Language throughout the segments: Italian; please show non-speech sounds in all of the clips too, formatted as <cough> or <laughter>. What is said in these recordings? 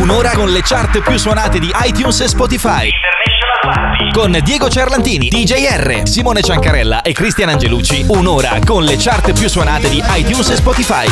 Un'ora con le chart più suonate di iTunes e Spotify. Con Diego Cerlantini, DJR, Simone Ciancarella e Cristian Angelucci. Un'ora con le chart più suonate di iTunes e Spotify.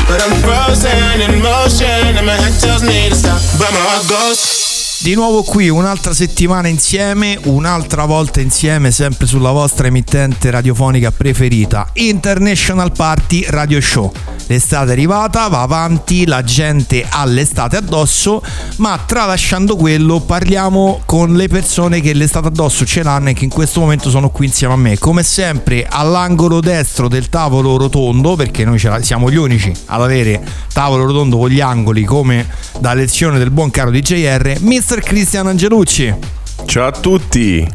Di nuovo qui un'altra settimana insieme, un'altra volta insieme, sempre sulla vostra emittente radiofonica preferita, International Party Radio Show. L'estate è arrivata, va avanti, la gente ha l'estate addosso, ma tralasciando quello parliamo con le persone che l'estate addosso ce l'hanno e che in questo momento sono qui insieme a me. Come sempre all'angolo destro del tavolo rotondo, perché noi siamo gli unici ad avere tavolo rotondo con gli angoli come da lezione del buon caro DJR, Mr. Cristiano Angelucci. Ciao a tutti!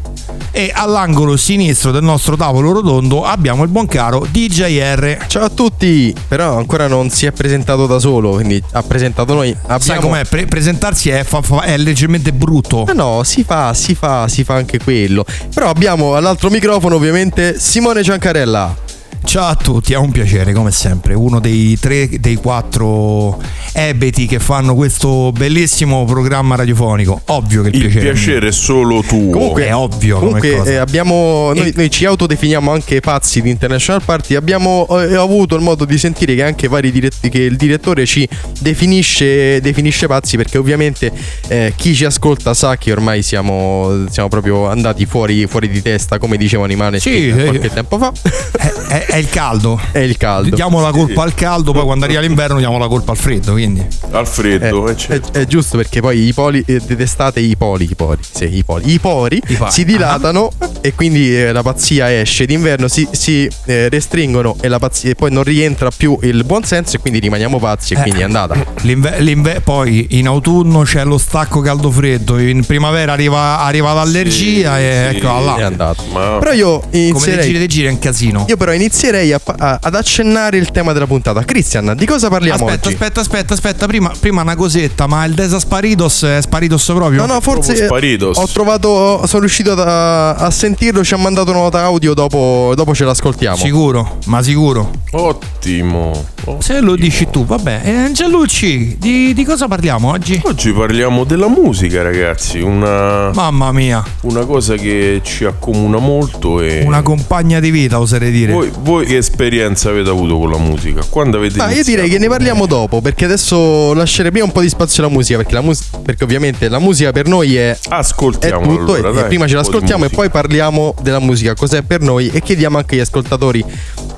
E all'angolo sinistro del nostro tavolo rotondo abbiamo il buon caro DJR. Ciao a tutti! Però ancora non si è presentato da solo, quindi ha presentato noi. Abbiamo... Sai com'è? Pre- presentarsi è, fa- fa- è, leggermente brutto. No, no, si fa, si fa, si fa anche quello. Però abbiamo all'altro microfono ovviamente Simone Ciancarella. Ciao a tutti, è un piacere come sempre, uno dei tre, dei quattro ebeti che fanno questo bellissimo programma radiofonico. Ovvio che il, il piacere, piacere è solo tuo. Comunque è ovvio. Comunque eh, abbiamo, noi, noi, ci autodefiniamo anche pazzi di International Party. Abbiamo eh, avuto il modo di sentire che anche vari diretti, che il direttore ci definisce, definisce pazzi perché ovviamente eh, chi ci ascolta sa che ormai siamo, siamo proprio andati fuori, fuori, di testa, come dicevano i mani sì, qualche tempo fa. È, è, è il caldo. È il caldo. Diamo la colpa al caldo, poi quando arriva l'inverno diamo la colpa al freddo. Quindi. Al freddo, è, certo. è, è giusto perché poi i poli eh, d'estate i poli, i pori, sì, i poli, i pori, I si dilatano ah. e quindi eh, la pazzia esce. D'inverno si, si eh, restringono e, la pazzia, e poi non rientra più il buon senso e quindi rimaniamo pazzi e quindi è andata. L'inver- l'inver- poi in autunno c'è lo stacco caldo-freddo, in primavera arriva, arriva l'allergia sì, e sì, ecco là. È andato. Ma... Però io inizierei... Come te giri, te giri è un casino. Io però inizierei a, a, ad accennare il tema della puntata. Cristian, di cosa parliamo aspetta, oggi? Aspetta, aspetta, aspetta, prima, prima una cosetta, ma il Desasparidos è Sparidos proprio? No, no, forse ho trovato, sono riuscito a, a, sentirlo, ci ha mandato una nota audio, dopo, dopo ce l'ascoltiamo. Sicuro, ma sicuro. Ottimo, ottimo. Se lo dici tu, vabbè. E Angelucci, di, di cosa parliamo oggi? Oggi parliamo della musica, ragazzi. Una... Mamma mia. Una cosa che ci accomuna molto e... Una compagna di vita, oserei dire. Voi, voi che esperienza avete avuto con la musica? Quando avete Ma io direi che ne parliamo dopo, perché adesso lascerei prima un po' di spazio alla musica, perché, la mus- perché ovviamente la musica per noi è, Ascoltiamo è tutto. allora, e, dai, prima ce l'ascoltiamo e poi parliamo della musica, cos'è per noi e chiediamo anche agli ascoltatori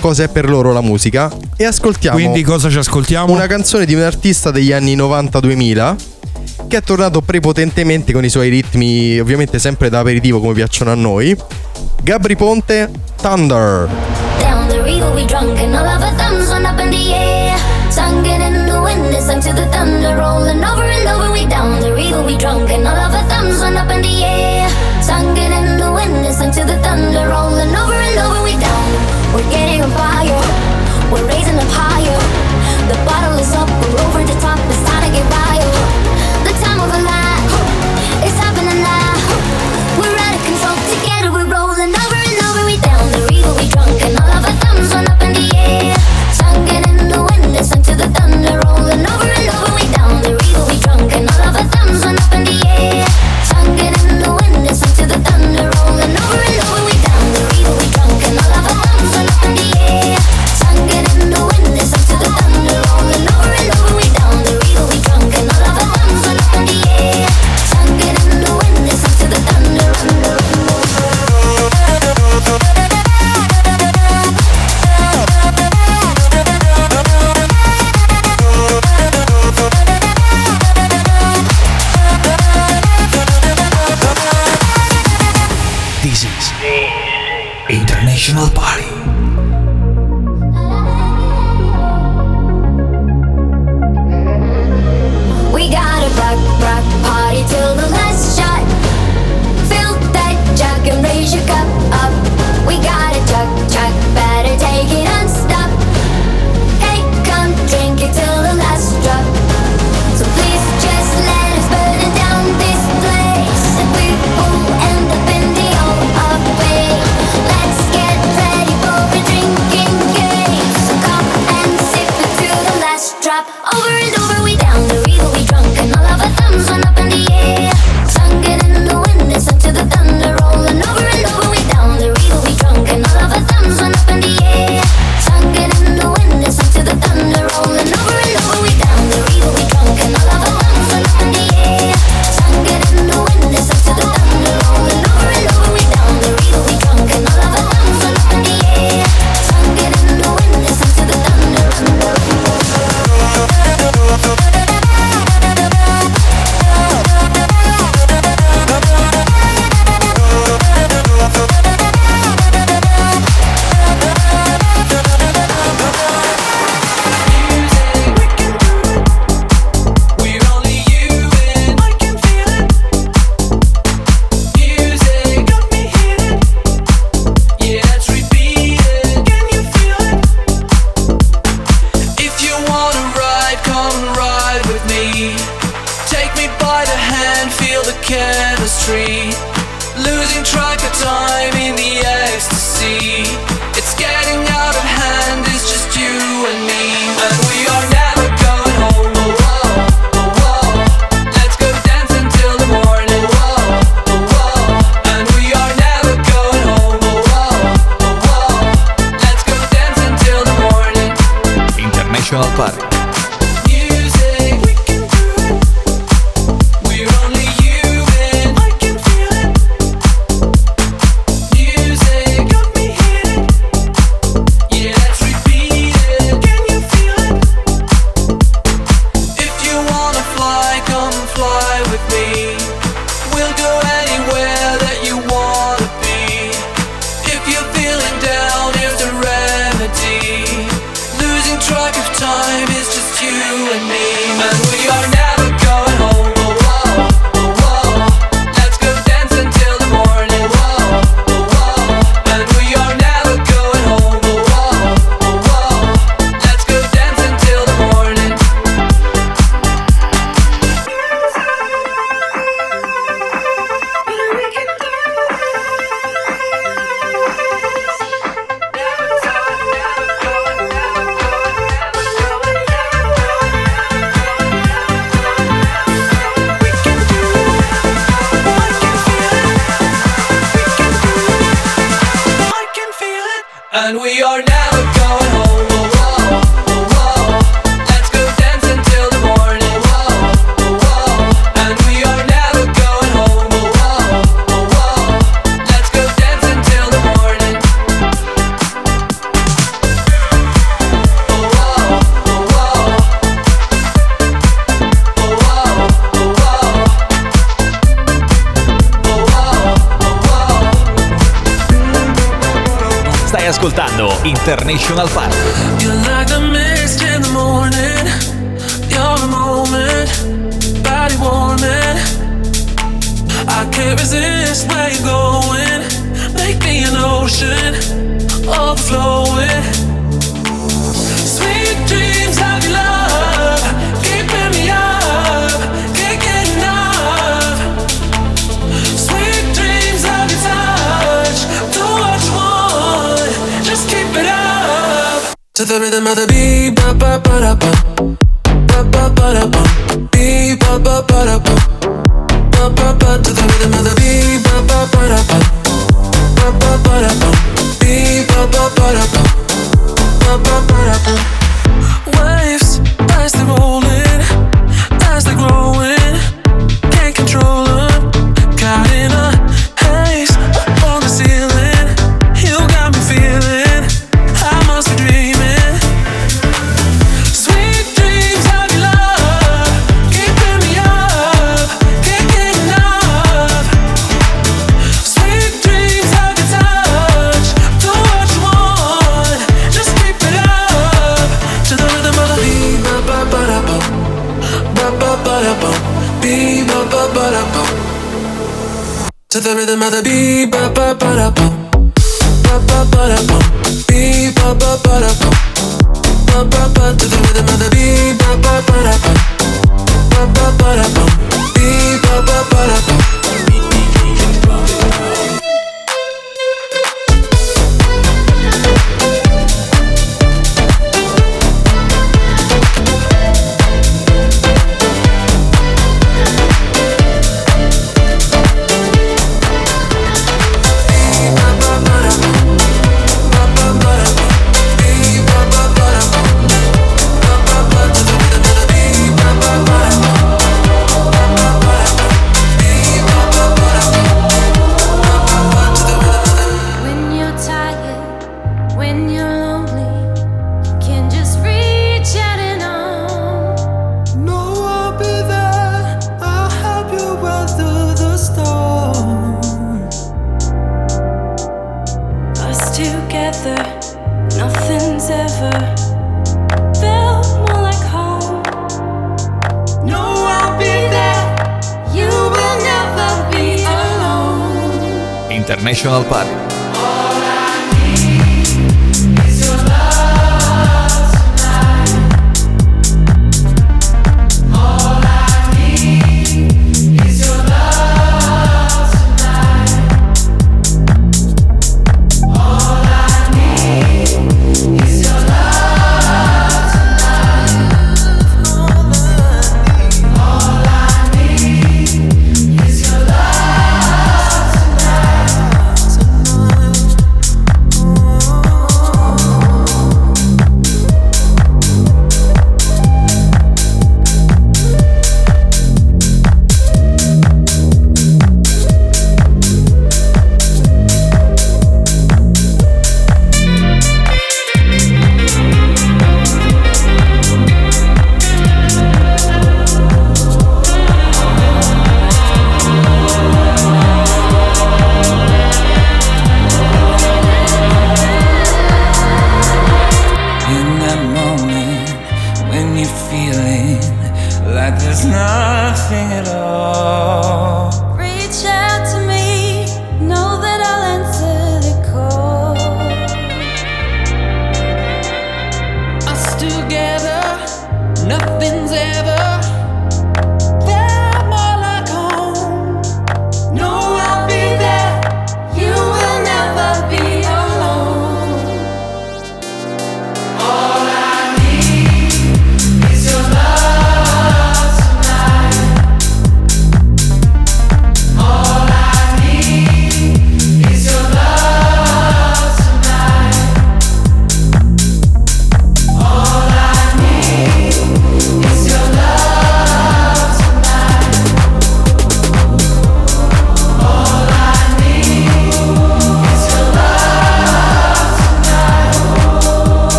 cos'è per loro la musica. E ascoltiamo. Quindi cosa ci ascoltiamo? Una canzone di un artista degli anni 90-2000 che è tornato prepotentemente con i suoi ritmi, ovviamente sempre da aperitivo come piacciono a noi. Gabri Ponte, Thunder. The we drunk and all of our thumbs went up in the air. Singing in the wind, listen to the thunder rolling over and over. We down the river we drunk and all of our thumbs went up in the air.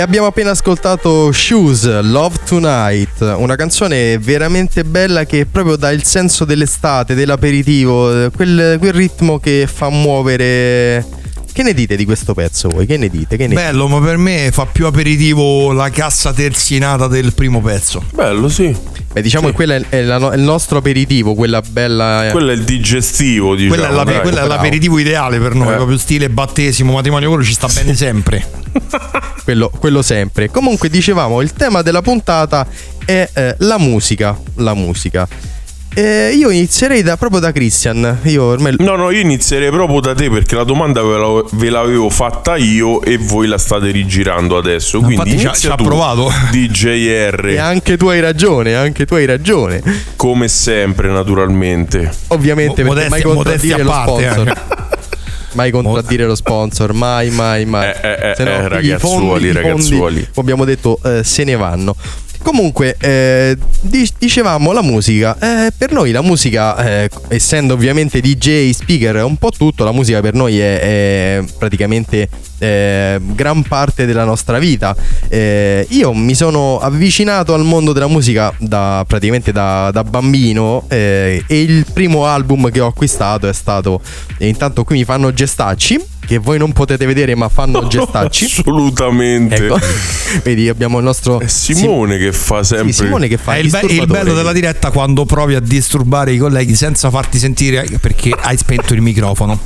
E abbiamo appena ascoltato Shoes, Love Tonight, una canzone veramente bella che proprio dà il senso dell'estate, dell'aperitivo, eh, quel, quel ritmo che fa muovere... Che ne dite di questo pezzo voi? Che ne dite? Che ne Bello, ma per me fa più aperitivo la cassa terzinata del primo pezzo. Bello, sì. Beh, diciamo che quello è, è la- è il nostro aperitivo, quella bella... Quello è il digestivo, diciamo. Quella è, l'ape- dai. quello è l'aperitivo ideale per noi, Eh. proprio stile battesimo, matrimonio, quello ci sta bene <laughs> sempre. <laughs> quello, quello sempre. Comunque dicevamo, il tema della puntata è eh, la musica. La musica. Eh, io inizierei da, proprio da Christian. Io ormai... No, no, io inizierei proprio da te perché la domanda ve, la- ve l'avevo fatta io e voi la state rigirando adesso. Quindi infatti ci ha- ci provato. <laughs> DJR, E anche tu hai ragione, anche tu hai ragione. come sempre, naturalmente. Ovviamente Mo- perché mai modestia- contraddire modestia lo sponsor. Mai contraddire lo sponsor, mai, mai, mai. Eh, eh, eh, Se no, eh, i ragazzuoli, fondi- fondi, ragazzuoli. come abbiamo detto, eh, se ne vanno. Comunque, eh, di- dicevamo la musica. Eh, per noi la musica, eh, essendo ovviamente DJ, speaker, un po' tutto, la musica per noi è, è praticamente eh, gran parte della nostra vita. Eh, io mi sono avvicinato al mondo della musica da, praticamente da, da bambino eh, e il primo album che ho acquistato è stato... intanto qui mi fanno gestacci, che voi non potete vedere ma fanno <laughs> gestacci. Assolutamente. Ecco, <laughs> vedi, abbiamo il nostro È Simone che fa Sim- sempre. sì, Simone che fa È il, be- il bello della diretta quando provi a disturbare i colleghi senza farti sentire perché hai spento il microfono.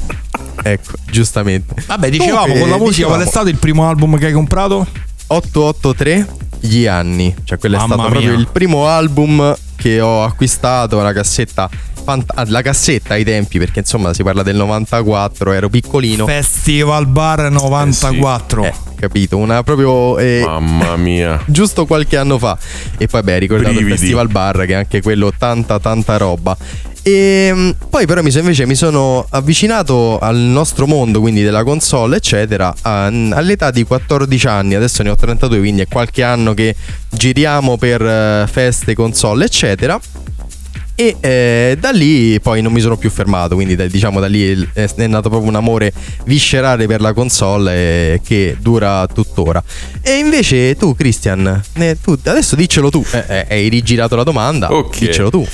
Ecco, giustamente. Vabbè, dicevamo con la musica qual è stato il primo album che hai comprato? 883 gli anni, cioè quello è Mamma stato proprio mia. il primo album che ho acquistato, la cassetta fant- ah, la cassetta ai tempi perché insomma si parla del 94, ero piccolino. Festival Bar 94. Eh, capito, una proprio eh, Mamma mia. <laughs> giusto qualche anno fa. E poi, beh, ricordato il. Festival Bar, che anche quello tanta, tanta roba. E mm, poi, però, mi sono, invece mi sono avvicinato al nostro mondo, quindi della console, eccetera, all'età di 14 anni. Adesso ne ho 32, quindi è qualche anno che giriamo per eh, feste, console, eccetera. E eh, da lì poi non mi sono più fermato, quindi da- diciamo da lì è, è nato proprio un amore viscerale per la console eh, che dura tuttora. E invece tu, Christian, eh, tu, adesso diccelo tu, eh, eh, hai rigirato la domanda, Ok. diccelo tu.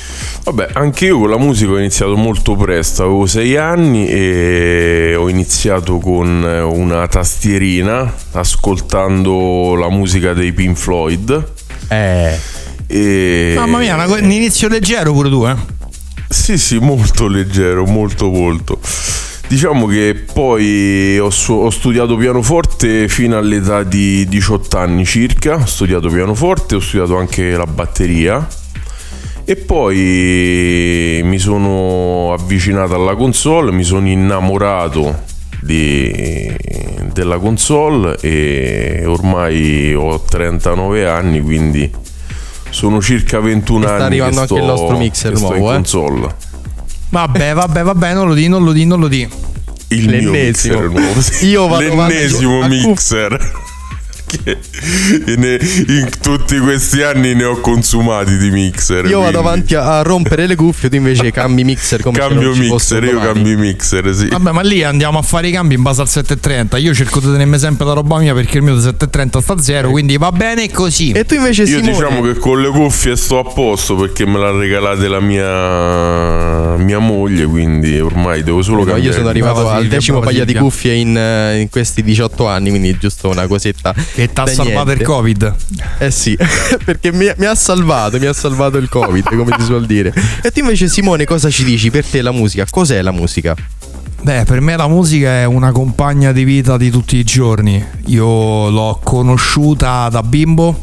Vabbè, anche io con la musica ho iniziato molto presto, avevo sei anni e ho iniziato con una tastierina ascoltando la musica dei Pink Floyd. Eh, E... Mamma mia, una un inizio leggero pure tu, eh? Sì, sì, molto leggero, molto, molto. Diciamo che poi ho, su- ho studiato pianoforte fino all'età di 18 anni circa. Ho studiato pianoforte, ho studiato anche la batteria. E poi mi sono avvicinato alla console, mi sono innamorato di- della console e ormai ho 39 anni, quindi sono circa 21 E sta anni arrivando che sto, anche il nostro mixer nuovo, eh. console. Vabbè, vabbè, vabbè, non lo di, non lo di, non lo di. Il mio L'ennesimo. mixer nuovo. Io vado L'ennesimo cuff- mixer. Che ne- in tutti questi anni ne ho consumati di mixer. Io vado quindi avanti a, rompere le cuffie, tu invece <laughs> cambi mixer come Cambio mixer, io domani. cambio mixer, sì. Vabbè, ma lì andiamo a fare i cambi in base al 730. Io cerco di tenermi sempre la roba mia perché il mio 730 sta a zero, quindi va bene così. E tu invece Io Simone, diciamo che con le cuffie sto a posto perché me l'ha regalate la mia mia moglie, quindi ormai devo solo cambiare. io sono arrivato al decimo paio di cuffie in, eh, in questi 18 anni, quindi giusto una cosetta. E ti ha salvato il. Covid. Eh sì, <laughs> perché mi, mi ha salvato, mi ha salvato il Covid, come si suol dire. E tu invece Simone cosa ci dici? Per te la musica, cos'è la musica? Beh, per me la musica è una compagna di vita di tutti i giorni. Io l'ho conosciuta da bimbo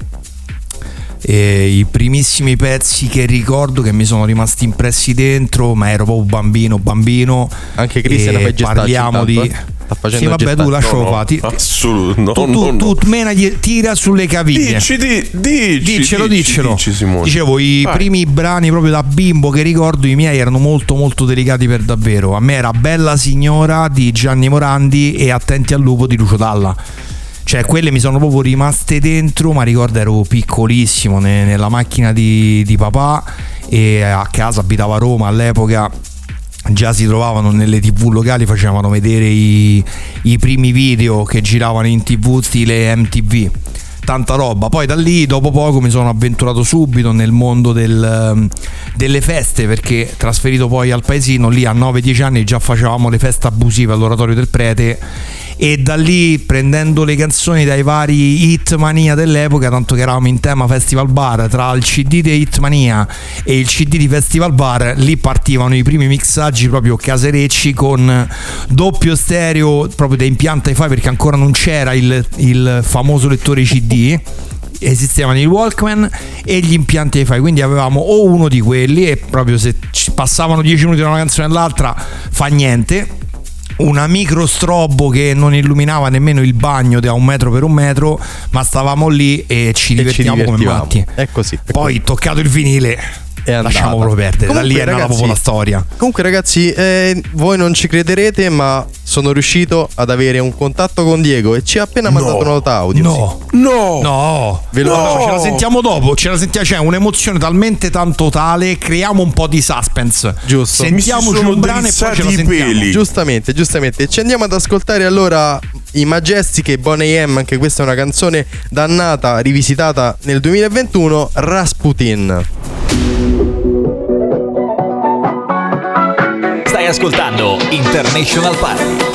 e i primissimi pezzi che ricordo che mi sono rimasti impressi dentro, ma ero proprio bambino, bambino. Anche Cristian parliamo di eh? Sta facendo Sì, vabbè, tu lascialo No, no, fare. Ti- Assolutamente. No, tu, no, tu, no. tu mena tira sulle caviglie. Dici, di, dici, Diccelo, dici, diccelo. dici. Dicevo, i Vai. primi brani proprio da bimbo che ricordo, i miei erano molto molto delicati per davvero. A me era Bella Signora di Gianni Morandi e Attenti al lupo di Lucio Dalla. Cioè, quelle mi sono proprio rimaste dentro, ma ricordo ero piccolissimo ne- nella macchina di, di papà e a casa abitava a Roma all'epoca. Già si trovavano nelle tv locali, facevano vedere i, i primi video che giravano in tv stile MTV tanta roba. Poi da lì, dopo poco, mi sono avventurato subito nel mondo del, delle feste perché trasferito poi al paesino, lì a 9-10 anni già facevamo le feste abusive all'oratorio del prete. E da lì prendendo le canzoni dai vari Hitmania dell'epoca, tanto che eravamo in tema Festival Bar, tra il CD di Hitmania e il CD di Festival Bar, lì partivano i primi mixaggi proprio caserecci con doppio stereo proprio da impianto hi-fi perché ancora non c'era il, il famoso lettore CD esistevano i Walkman e gli impianti hi-fi quindi avevamo o uno di quelli e proprio se passavano 10 minuti da una canzone all'altra fa niente una micro strobo che non illuminava nemmeno il bagno da un metro per un metro ma stavamo lì e ci E ci divertivamo come divertivamo. matti È così. è poi toccato il vinile È andata. lasciamo proprio perdere da lì è nata proprio la storia Comunque ragazzi, eh, voi non ci crederete, ma sono riuscito ad avere un contatto con Diego e ci ha appena mandato una nota audio. no No. No, Ve lo- No, ce la sentiamo dopo. Ce la sentiamo, c'è un'emozione talmente tanto tale. Creiamo un po' di suspense. Giusto. Sentiamoci un brano e poi ce la sentiamo. peli. Giustamente, giustamente. Ci andiamo ad ascoltare allora i Majestic e Bonnie M, anche questa è una canzone dannata, rivisitata nel 2021, Rasputin. Stai ascoltando International Party.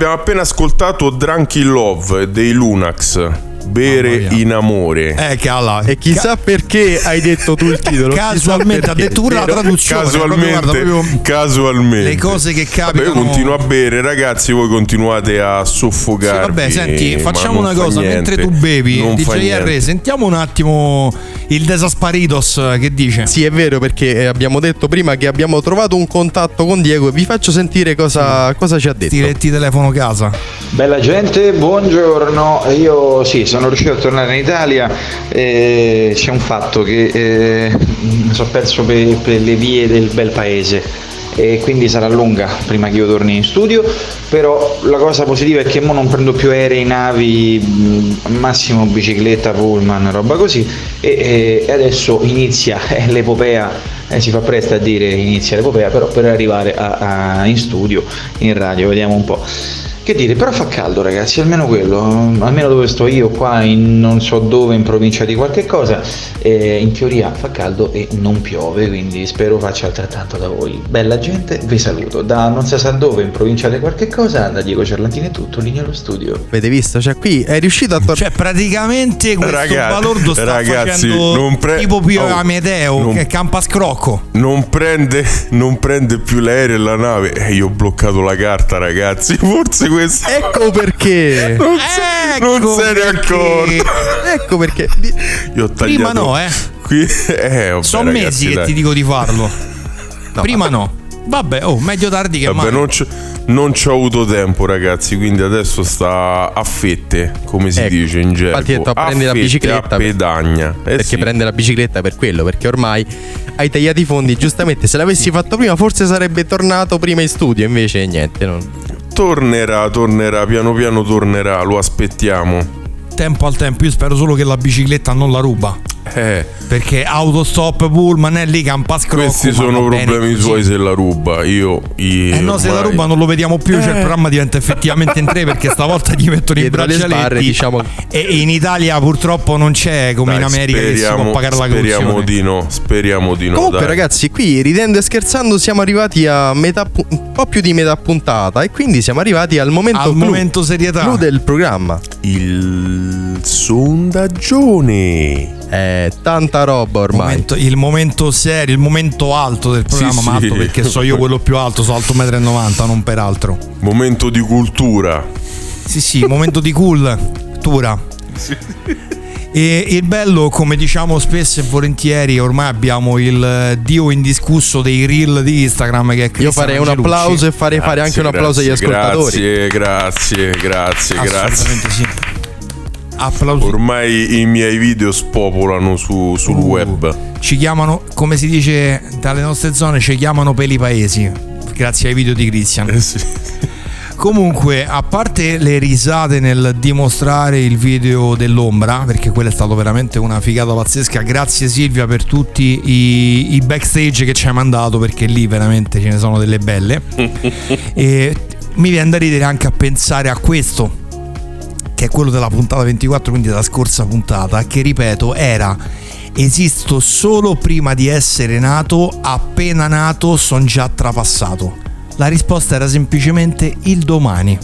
Abbiamo appena ascoltato Drunk in Love dei Lunax. Bere in amore. Eh, cala. E chissà perché hai detto tu il <laughs> titolo. Casualmente ha detto pure la traduzione. Casualmente, proprio, guarda, proprio casualmente. le cose che Vabbè, capitano. io continuo a bere, ragazzi. Voi continuate a Sì, soffocarvi. vabbè, senti, facciamo una fa cosa. niente. Mentre tu bevi, Non niente. sentiamo un attimo il Desasparidos che dice. Sì, è vero perché eh, abbiamo detto prima che abbiamo trovato un contatto con Diego e vi faccio sentire cosa, cosa ci ha detto. Tiretti telefono casa. Bella gente, buongiorno. Io sì, sono riuscito a tornare in Italia. e c'è un fatto che eh, mi sono perso per, per le vie del bel paese e quindi sarà lunga prima che io torni in studio. Però la cosa positiva è che mo non prendo più aerei, navi, al massimo bicicletta, pullman, roba così. E, e- adesso inizia <laughs> l'epopea. eh, si fa presto a dire inizia l'epopea, però per arrivare a- a- in studio, in radio, vediamo un po'. Che dire, però fa caldo ragazzi, almeno quello, almeno dove sto io qua in non so dove, in provincia di qualche cosa, eh, in teoria fa caldo e non piove, quindi spero faccia altrettanto da voi. Bella gente, vi saluto, da non si sa dove, in provincia di qualche cosa, da Diego Cerlantini è tutto, linea allo studio. Avete visto? Cioè, qui è riuscito a tornare. Cioè, praticamente questo Raga- balordo sta ragazzi, facendo non pre- tipo più Oh, Amedeo non- che campa scrocco. Non prende, non prende più l'aereo e la nave. Eh, io ho bloccato la carta, ragazzi. <laughs> Forse questo. Ecco perché. Non, se, Ecco non se ne accorto. ecco perché. Io ho tagliato. Prima no, eh. Qui, <laughs> eh, vabbè, Sono ragazzi, mesi che dai. ti dico di farlo. Prima no. Vabbè, oh, meglio tardi che Vabbè, mai. non, c'ho, non c'ho avuto tempo, ragazzi. Quindi adesso sta a fette, come si Ecco, dice in gergo. infatti ho detto, a prendi la bicicletta A pedagna. Eh perché sì. prende la bicicletta per quello, perché ormai hai tagliato i fondi. Giustamente, se l'avessi fatto prima, forse sarebbe tornato prima in studio. Invece, niente. Non... Tornerà, tornerà, piano piano tornerà. Lo aspettiamo. Tempo al tempo, io spero solo che la bicicletta non la ruba. Eh, Perché autostop, pullman è lì, campa scrocco. questi sono bene problemi così. suoi se la ruba. Io. io Eh no, se la ormai- ruba non lo vediamo più, cioè il Eh. programma diventa effettivamente in tre perché stavolta gli mettono i braccialetti. sbarre, diciamo. E in Italia purtroppo non c'è come in Dai, America che si può speriamo, pagare la speriamo cauzione. di no. Speriamo di no. Comunque, dai. ragazzi, qui ridendo e scherzando, siamo arrivati a metà, un po' più di metà puntata. E quindi siamo arrivati al momento Al clou- momento serietà. clou del programma. Il sondaggione. È tanta roba ormai. Momento- il momento serio, il momento alto del programma, Sì, ma sì. alto perché so io quello più alto, so alto 1,90 m, non per altro. Momento di cultura. Sì, sì, momento di cultura. E il bello, come diciamo spesso e volentieri, ormai abbiamo il eh, dio indiscusso dei reel di Instagram che è Io Cristian farei un applauso e farei fare anche un applauso agli Grazie, ascoltatori. Grazie, grazie, grazie, grazie. Assolutamente sì. Applausi. Ormai i miei video spopolano su- sul Uh. web. Ci chiamano, come si dice dalle nostre zone, ci chiamano peli paesi. Grazie ai video di Christian. Eh sì. Comunque, a parte le risate nel dimostrare il video dell'ombra, perché quello è stato veramente una figata pazzesca, grazie Silvia per tutti i, i backstage che ci hai mandato, perché lì veramente ce ne sono delle belle. <laughs> e mi viene da ridere anche a pensare a questo. Che è quello della puntata 24, quindi della scorsa puntata, che ripeto era esisto solo prima di essere nato, appena nato son già trapassato. La risposta era semplicemente il domani.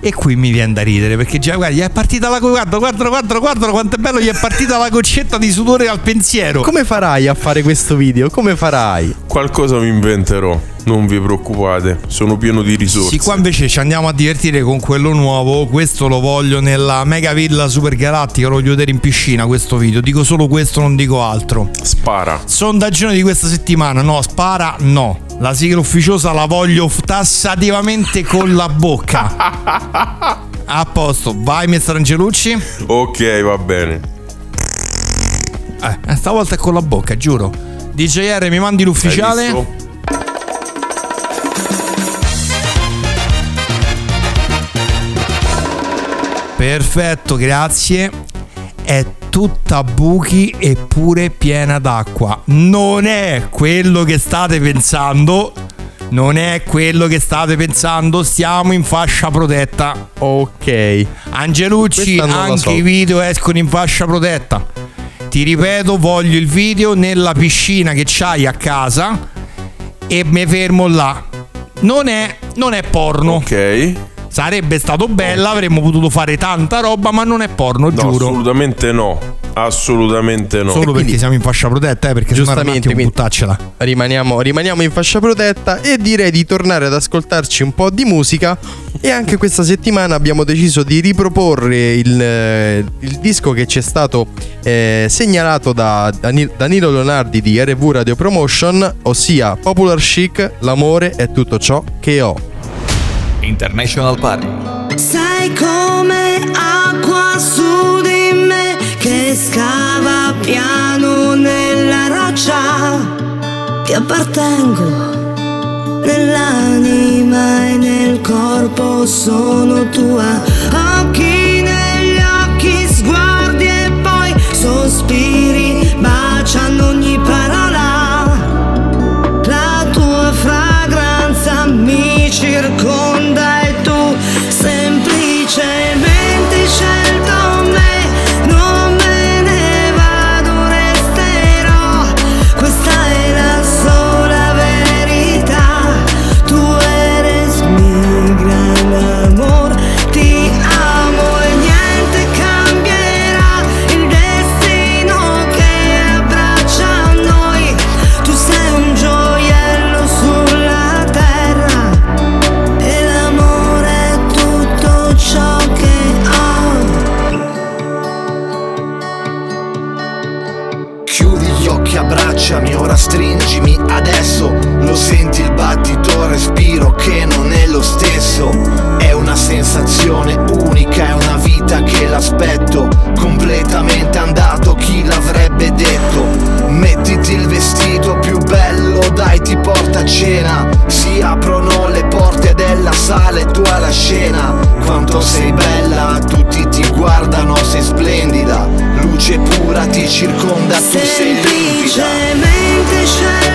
E qui mi viene da ridere perché già guarda, gli è partita la guarda, guarda, guarda, guarda quanto è bello, gli è partita la goccetta di sudore al pensiero. Come farai a fare questo video? Come farai? Qualcosa mi inventerò, non vi preoccupate, sono pieno di risorse. Sì, qua invece ci andiamo a divertire con quello nuovo. Questo lo voglio nella mega villa super galattica. Lo voglio vedere in piscina. Questo video. Dico solo questo, non dico altro. Spara. Sondaggino di questa settimana. No, spara, no. La sigla ufficiosa la voglio tassativamente con la bocca. <laughs> A posto, vai, mister Angelucci. Ok, va bene. Eh, stavolta è con la bocca, giuro. DJR, mi mandi l'ufficiale? Perfetto, grazie. È tutta buchi eppure piena d'acqua. Non è quello che state pensando. Non è quello che state pensando. Stiamo in fascia protetta. Ok. Angelucci, anche so. i video escono in fascia protetta. Ti ripeto, voglio il video nella piscina che c'hai a casa e mi fermo là. Non è, non è porno. Ok. Sarebbe stato bella, avremmo potuto fare tanta roba, ma non è porno, No, giuro. assolutamente no. Assolutamente no. Solo quindi- perché siamo in fascia protetta, eh, perché Giustamente, quindi- buttacela. Rimaniamo, rimaniamo in fascia protetta e direi di tornare ad ascoltarci un po' di musica. E anche questa settimana abbiamo deciso di riproporre il, eh, il disco che ci è stato eh, segnalato da Dani- Danilo Leonardi di RV Radio Promotion, ossia Popular Chic, L'amore è tutto ciò che ho. International Party. Sei come acqua su di me che scava piano nella roccia. Ti appartengo nell'anima e nel corpo sono tua. Occhi negli occhi, sguardi e poi sospiri, baciano ogni sensazione unica, è una vita che l'aspetto. Completamente andato, chi l'avrebbe detto? Mettiti il vestito più bello, dai ti porta a cena. Si aprono le porte della sala e tu alla scena. Quanto sei bella, tutti ti guardano, sei splendida. Luce pura ti circonda, tu sei limpida. Semplicemente hai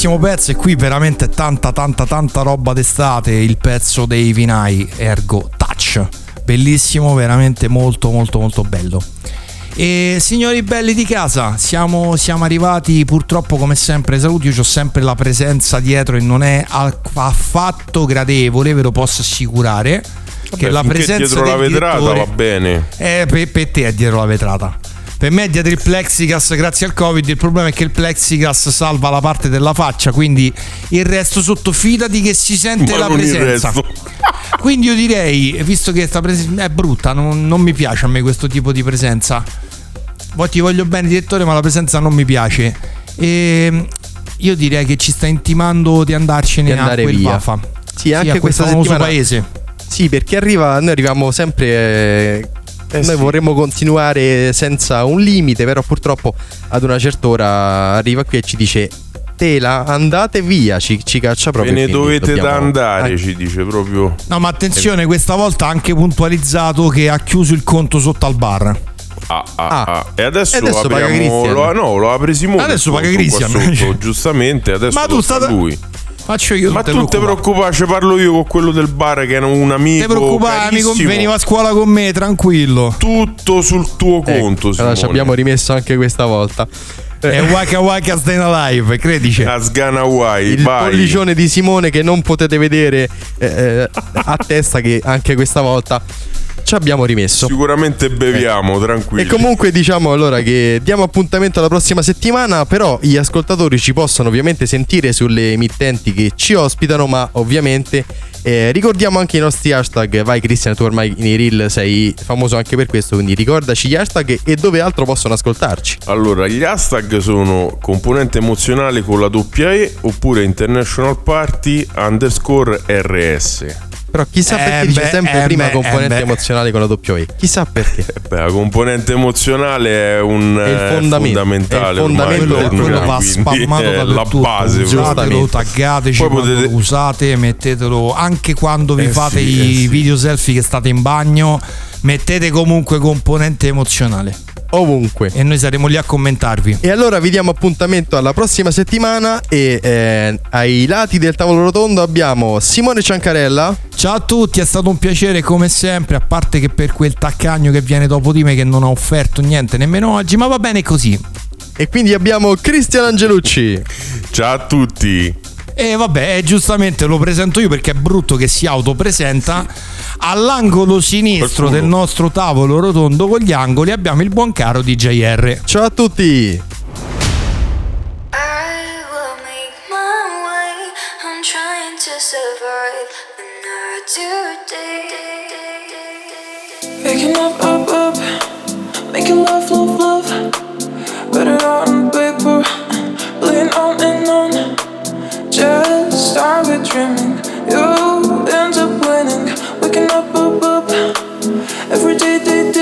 Bellissimo pezzo e qui veramente tanta tanta tanta roba d'estate, il pezzo dei Vinai Ergo Touch. Bellissimo, veramente molto molto molto bello. E signori belli di casa, siamo, siamo arrivati purtroppo come sempre saluti, io ho sempre la presenza dietro e non è affatto gradevole, ve lo posso assicurare. che Vabbè, la finché presenza dietro la vetrata direttore- va bene. eh, per, per te è dietro la vetrata. Per me è dietro il plexiglass grazie al covid. Il problema è che il plexiglass salva la parte della faccia, quindi il resto sotto fidati che si sente Ma la presenza. <laughs> Quindi io direi, visto che sta presenza è brutta, non, non mi piace a me questo tipo di presenza. Poi ti voglio bene, direttore, ma la presenza non mi piace. E io direi che ci sta intimando di andarcene Di andare a quel via. Vafa. Sì, anche a quel questa famoso settimana- paese. Sì, perché arriva, noi arriviamo sempre. eh, noi sì. vorremmo continuare senza un limite, però purtroppo ad una certa ora arriva qui e ci dice: Tela, andate via, ci, ci caccia Ve proprio. ne quindi dovete dobbiamo- da andare, Ah, ci dice proprio. No, ma attenzione, questa volta ha anche puntualizzato che ha chiuso il conto sotto al bar. Ah, ah, Ah. ah. E adesso, E adesso paga apriamo. Lo, no, lo apre Simone. Adesso paga Cristian. <laughs> giustamente, adesso Ma tu state- lui. Faccio io. Ma tu te preoccupare. ci parlo io con quello del bar che era un amico. Te preoccupare, amico, veniva a scuola con me, tranquillo. Tutto sul tuo ecco, conto, allora ci Simone. abbiamo rimesso anche questa volta. Eh, È waka waka staying alive, credici. A Sgana Hawaii, il vai. pollicione di Simone che non potete vedere eh, eh, a testa che anche questa volta ci abbiamo rimesso. Sicuramente beviamo, tranquilli. E comunque diciamo allora che diamo appuntamento alla prossima settimana, però gli ascoltatori ci possono ovviamente sentire sulle emittenti che ci ospitano, ma ovviamente eh, ricordiamo anche i nostri hashtag. Vai Cristian, tu ormai nei reel sei famoso anche per questo, quindi ricordaci gli hashtag e dove altro possono ascoltarci. Allora, gli hashtag sono componente emozionale con la doppia E oppure International Party underscore RS. Però chissà Eh perché dice beh, sempre eh prima beh, componente eh emozionale con la E. Chissà perché. Eh beh, la componente emozionale è un È il eh, fondamento, fondamentale è il ormai fondamento del quello, quello va spammato è la base. Usatelo, taggateci potete- usate, mettetelo anche quando vi Eh fate sì, i eh sì. video selfie che state in bagno. Mettete comunque componente emozionale Ovunque. e noi saremo lì a commentarvi. E allora vi diamo appuntamento alla prossima settimana e eh, ai lati del tavolo rotondo abbiamo Simone Ciancarella. Ciao a tutti, è stato un piacere come sempre, a parte che per quel taccagno che viene dopo di me che non ha offerto niente nemmeno oggi, ma va bene così. E quindi abbiamo Cristian Angelucci. Ciao a tutti. E vabbè, eh, giustamente lo presento io perché è brutto che si autopresenta. Sì. All'angolo sinistro del nostro tavolo rotondo con gli angoli abbiamo il buon caro DJR. Ciao a tutti! Making up, up, up, making love, love, love. Better on paper, playing on and on. just start with dreaming. You end up winning, waking up, up, up. Every day, day.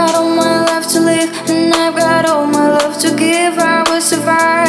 got all my life to live, and I've got all my love to give. I will survive.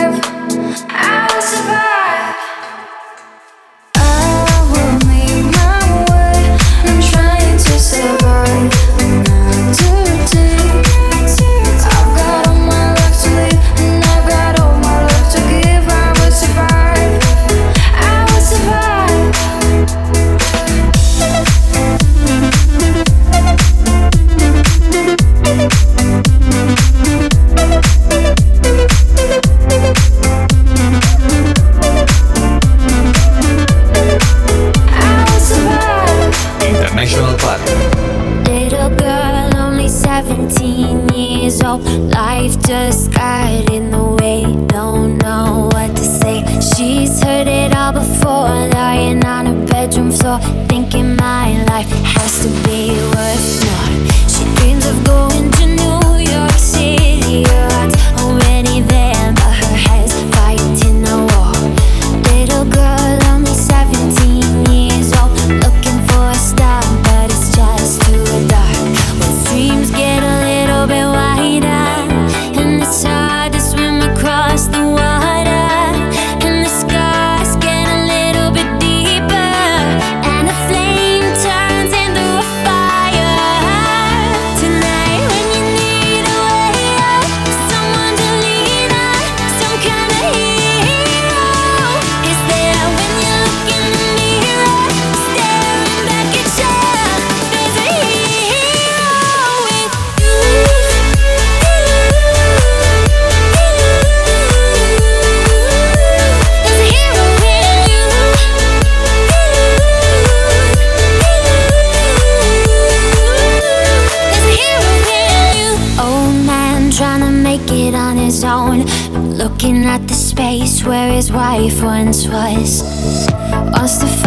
life once twice, once.